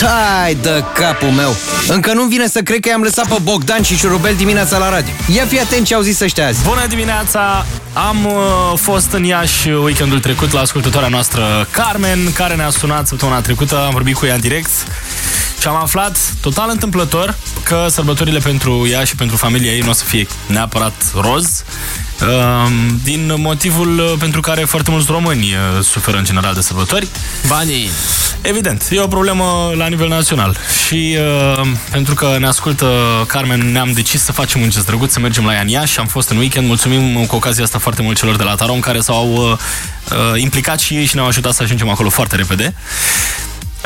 Tai de capul meu! Încă nu vine să cred că i-am lăsat pe Bogdan și Șurubel dimineața la radio. Ia fi atent ce au zis ăștia azi. Bună dimineața! Am uh, fost în Iași weekendul trecut la ascultătoarea noastră Carmen, care ne-a sunat săptămâna trecută. Am vorbit cu ea în direct și am aflat total întâmplător că sărbătorile pentru ea și pentru familia ei nu o să fie neapărat roz. Uh, din motivul pentru care foarte mulți români uh, suferă în general de sărbători. Banii. Evident, e o problemă la nivel național și uh, pentru că ne ascultă Carmen, ne-am decis să facem un gest drăguț, să mergem la ea și am fost în weekend. Mulțumim cu ocazia asta foarte mult celor de la Taron care s-au uh, uh, implicat și ei și ne-au ajutat să ajungem acolo foarte repede.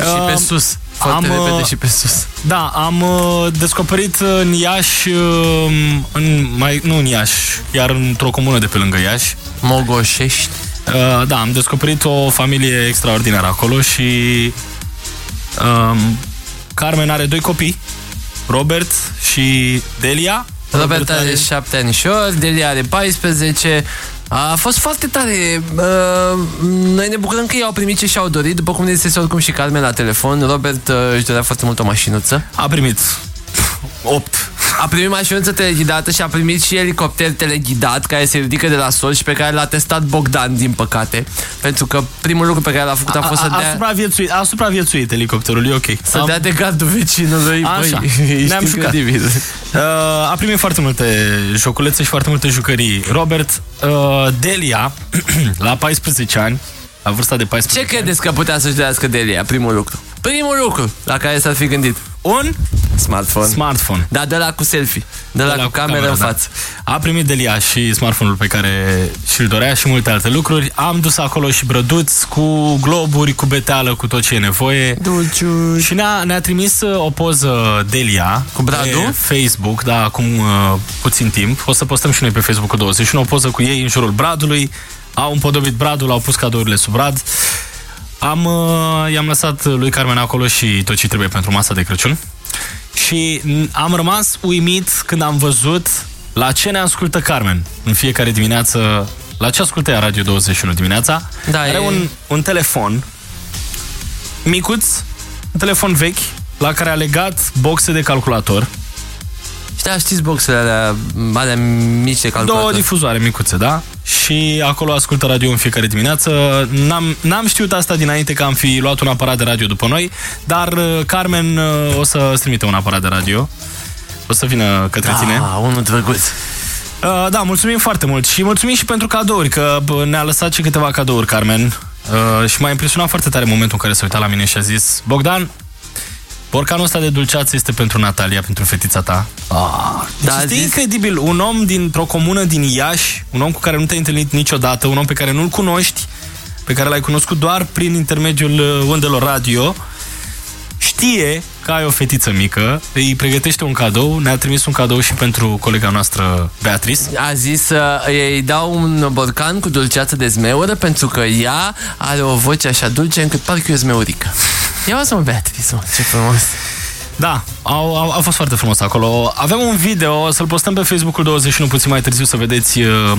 Și pe Uh, sus. Foarte am, uh, repede și pe sus. Da, am uh, descoperit în Iași, uh, în, mai, nu în Iași, iar într-o comună de pe lângă Iași. Mogoșești. Uh, da, am descoperit o familie extraordinară acolo și uh, Carmen are doi copii, Robert și Delia. Robert are 7 anișori, Delia are 14. A fost foarte tare. Uh, Noi ne bucurăm că ei au primit ce și-au dorit, după cum ne zise oricum și Carmen la telefon. Robert uh, își dorea foarte mult o mașinuță. A primit 8. A primit mașinuță teleghidată și a primit și elicopter teleghidat care se ridică de la sol și pe care l-a testat Bogdan, din păcate. Pentru că primul lucru pe care l-a făcut a, fost a, să a, dea... a, supraviețuit, a supraviețuit elicopterul, e ok. Să Am- dea de gardul vecinului. Așa, Băi, ești ne-am jucat. incredibil. Uh, a primit foarte multe joculețe și foarte multe jucării. Robert, uh, Delia, la 14 ani, la vârsta de 14 Ce credeți că putea să-și dorească Delia, primul lucru? Primul lucru la care s-ar fi gândit. Un Smartphone. smartphone. Da, de la cu selfie. De la, De cu cameră în da. față. A primit Delia și smartphone-ul pe care și-l dorea și multe alte lucruri. Am dus acolo și brăduți cu globuri, cu beteală, cu tot ce e nevoie. Dulciu. Și ne-a, ne trimis uh, o poză Delia Cu Bradu? pe Facebook, da, acum uh, puțin timp. O să postăm și noi pe Facebook cu 21 o poză cu ei în jurul bradului. Au împodobit bradul, au pus cadourile sub brad. Am, uh, i-am lăsat lui Carmen acolo și tot ce trebuie pentru masa de Crăciun. Și n- am rămas uimit când am văzut la ce ne ascultă Carmen în fiecare dimineață. La ce ascultă ea Radio 21 dimineața? Da, Are e- un, un telefon micuț, un telefon vechi, la care a legat boxe de calculator, Și da, știți boxele alea, alea mici de calculator. două difuzoare micuțe, da? Și acolo ascultă radio în fiecare dimineață. N-am, n-am știut asta dinainte că am fi luat un aparat de radio după noi, dar uh, Carmen uh, o să trimite un aparat de radio. O să vină către tine. Ah, unul drăguț. Uh, da, mulțumim foarte mult și mulțumim și pentru cadouri, că bă, ne-a lăsat și câteva cadouri, Carmen. Uh, și m-a impresionat foarte tare momentul în care s-a uitat la mine și a zis Bogdan, borcanul ăsta de dulceață este pentru Natalia, pentru fetița ta. Ah, deci Da, a este zis- incredibil, un om dintr-o comună din Iași, un om cu care nu te-ai întâlnit niciodată, un om pe care nu-l cunoști, pe care l-ai cunoscut doar prin intermediul uh, undelor radio, știe că ai o fetiță mică, îi pregătește un cadou, ne-a trimis un cadou și pentru colega noastră Beatrice. A zis să îi dau un borcan cu dulceață de zmeură pentru că ea are o voce așa dulce încât parcă e o zmeurică. Ia să mă, Beatrice, mă, ce frumos. Da, au, au, a fost foarte frumos acolo. Avem un video, o să-l postăm pe Facebook-ul 21 puțin mai târziu să vedeți uh,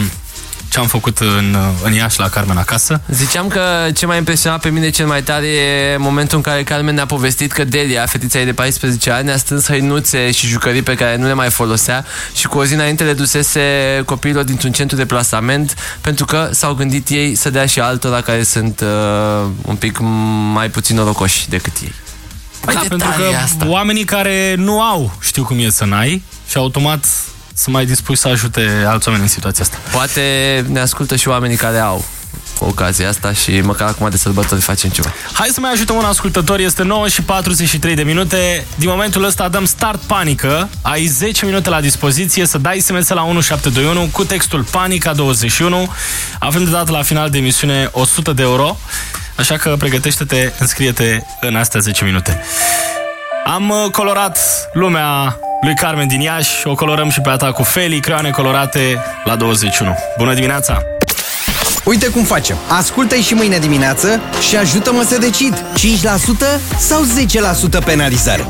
ce am făcut în, uh, în Iași la Carmen acasă. Ziceam că ce m-a impresionat pe mine cel mai tare e momentul în care Carmen ne-a povestit că Delia, fetița ei de 14 ani, a strâns hăinuțe și jucării pe care nu le mai folosea și cu o zi înainte le dusese copiilor dintr-un centru de plasament pentru că s-au gândit ei să dea și altora care sunt uh, un pic mai puțin norocoși decât ei. Păi da, de pentru tare că e asta. oamenii care nu au știu cum e să n-ai și automat sunt mai dispuși să ajute alți oameni în situația asta. Poate ne ascultă și oamenii care au cu ocazia asta și măcar acum de sărbători facem ceva. Hai să mai ajutăm un ascultător, este 9 și 43 de minute. Din momentul ăsta dăm start panică. Ai 10 minute la dispoziție să dai SMS la 1721 cu textul Panica 21. Avem de dat la final de emisiune 100 de euro. Așa că pregătește-te, înscrie-te în astea 10 minute. Am uh, colorat lumea lui Carmen din Iași, o colorăm și pe a ta cu felii, creioane colorate la 21. Bună dimineața! Uite cum facem. Ascultă-i și mâine dimineață și ajută-mă să decid. 5% sau 10% penalizare?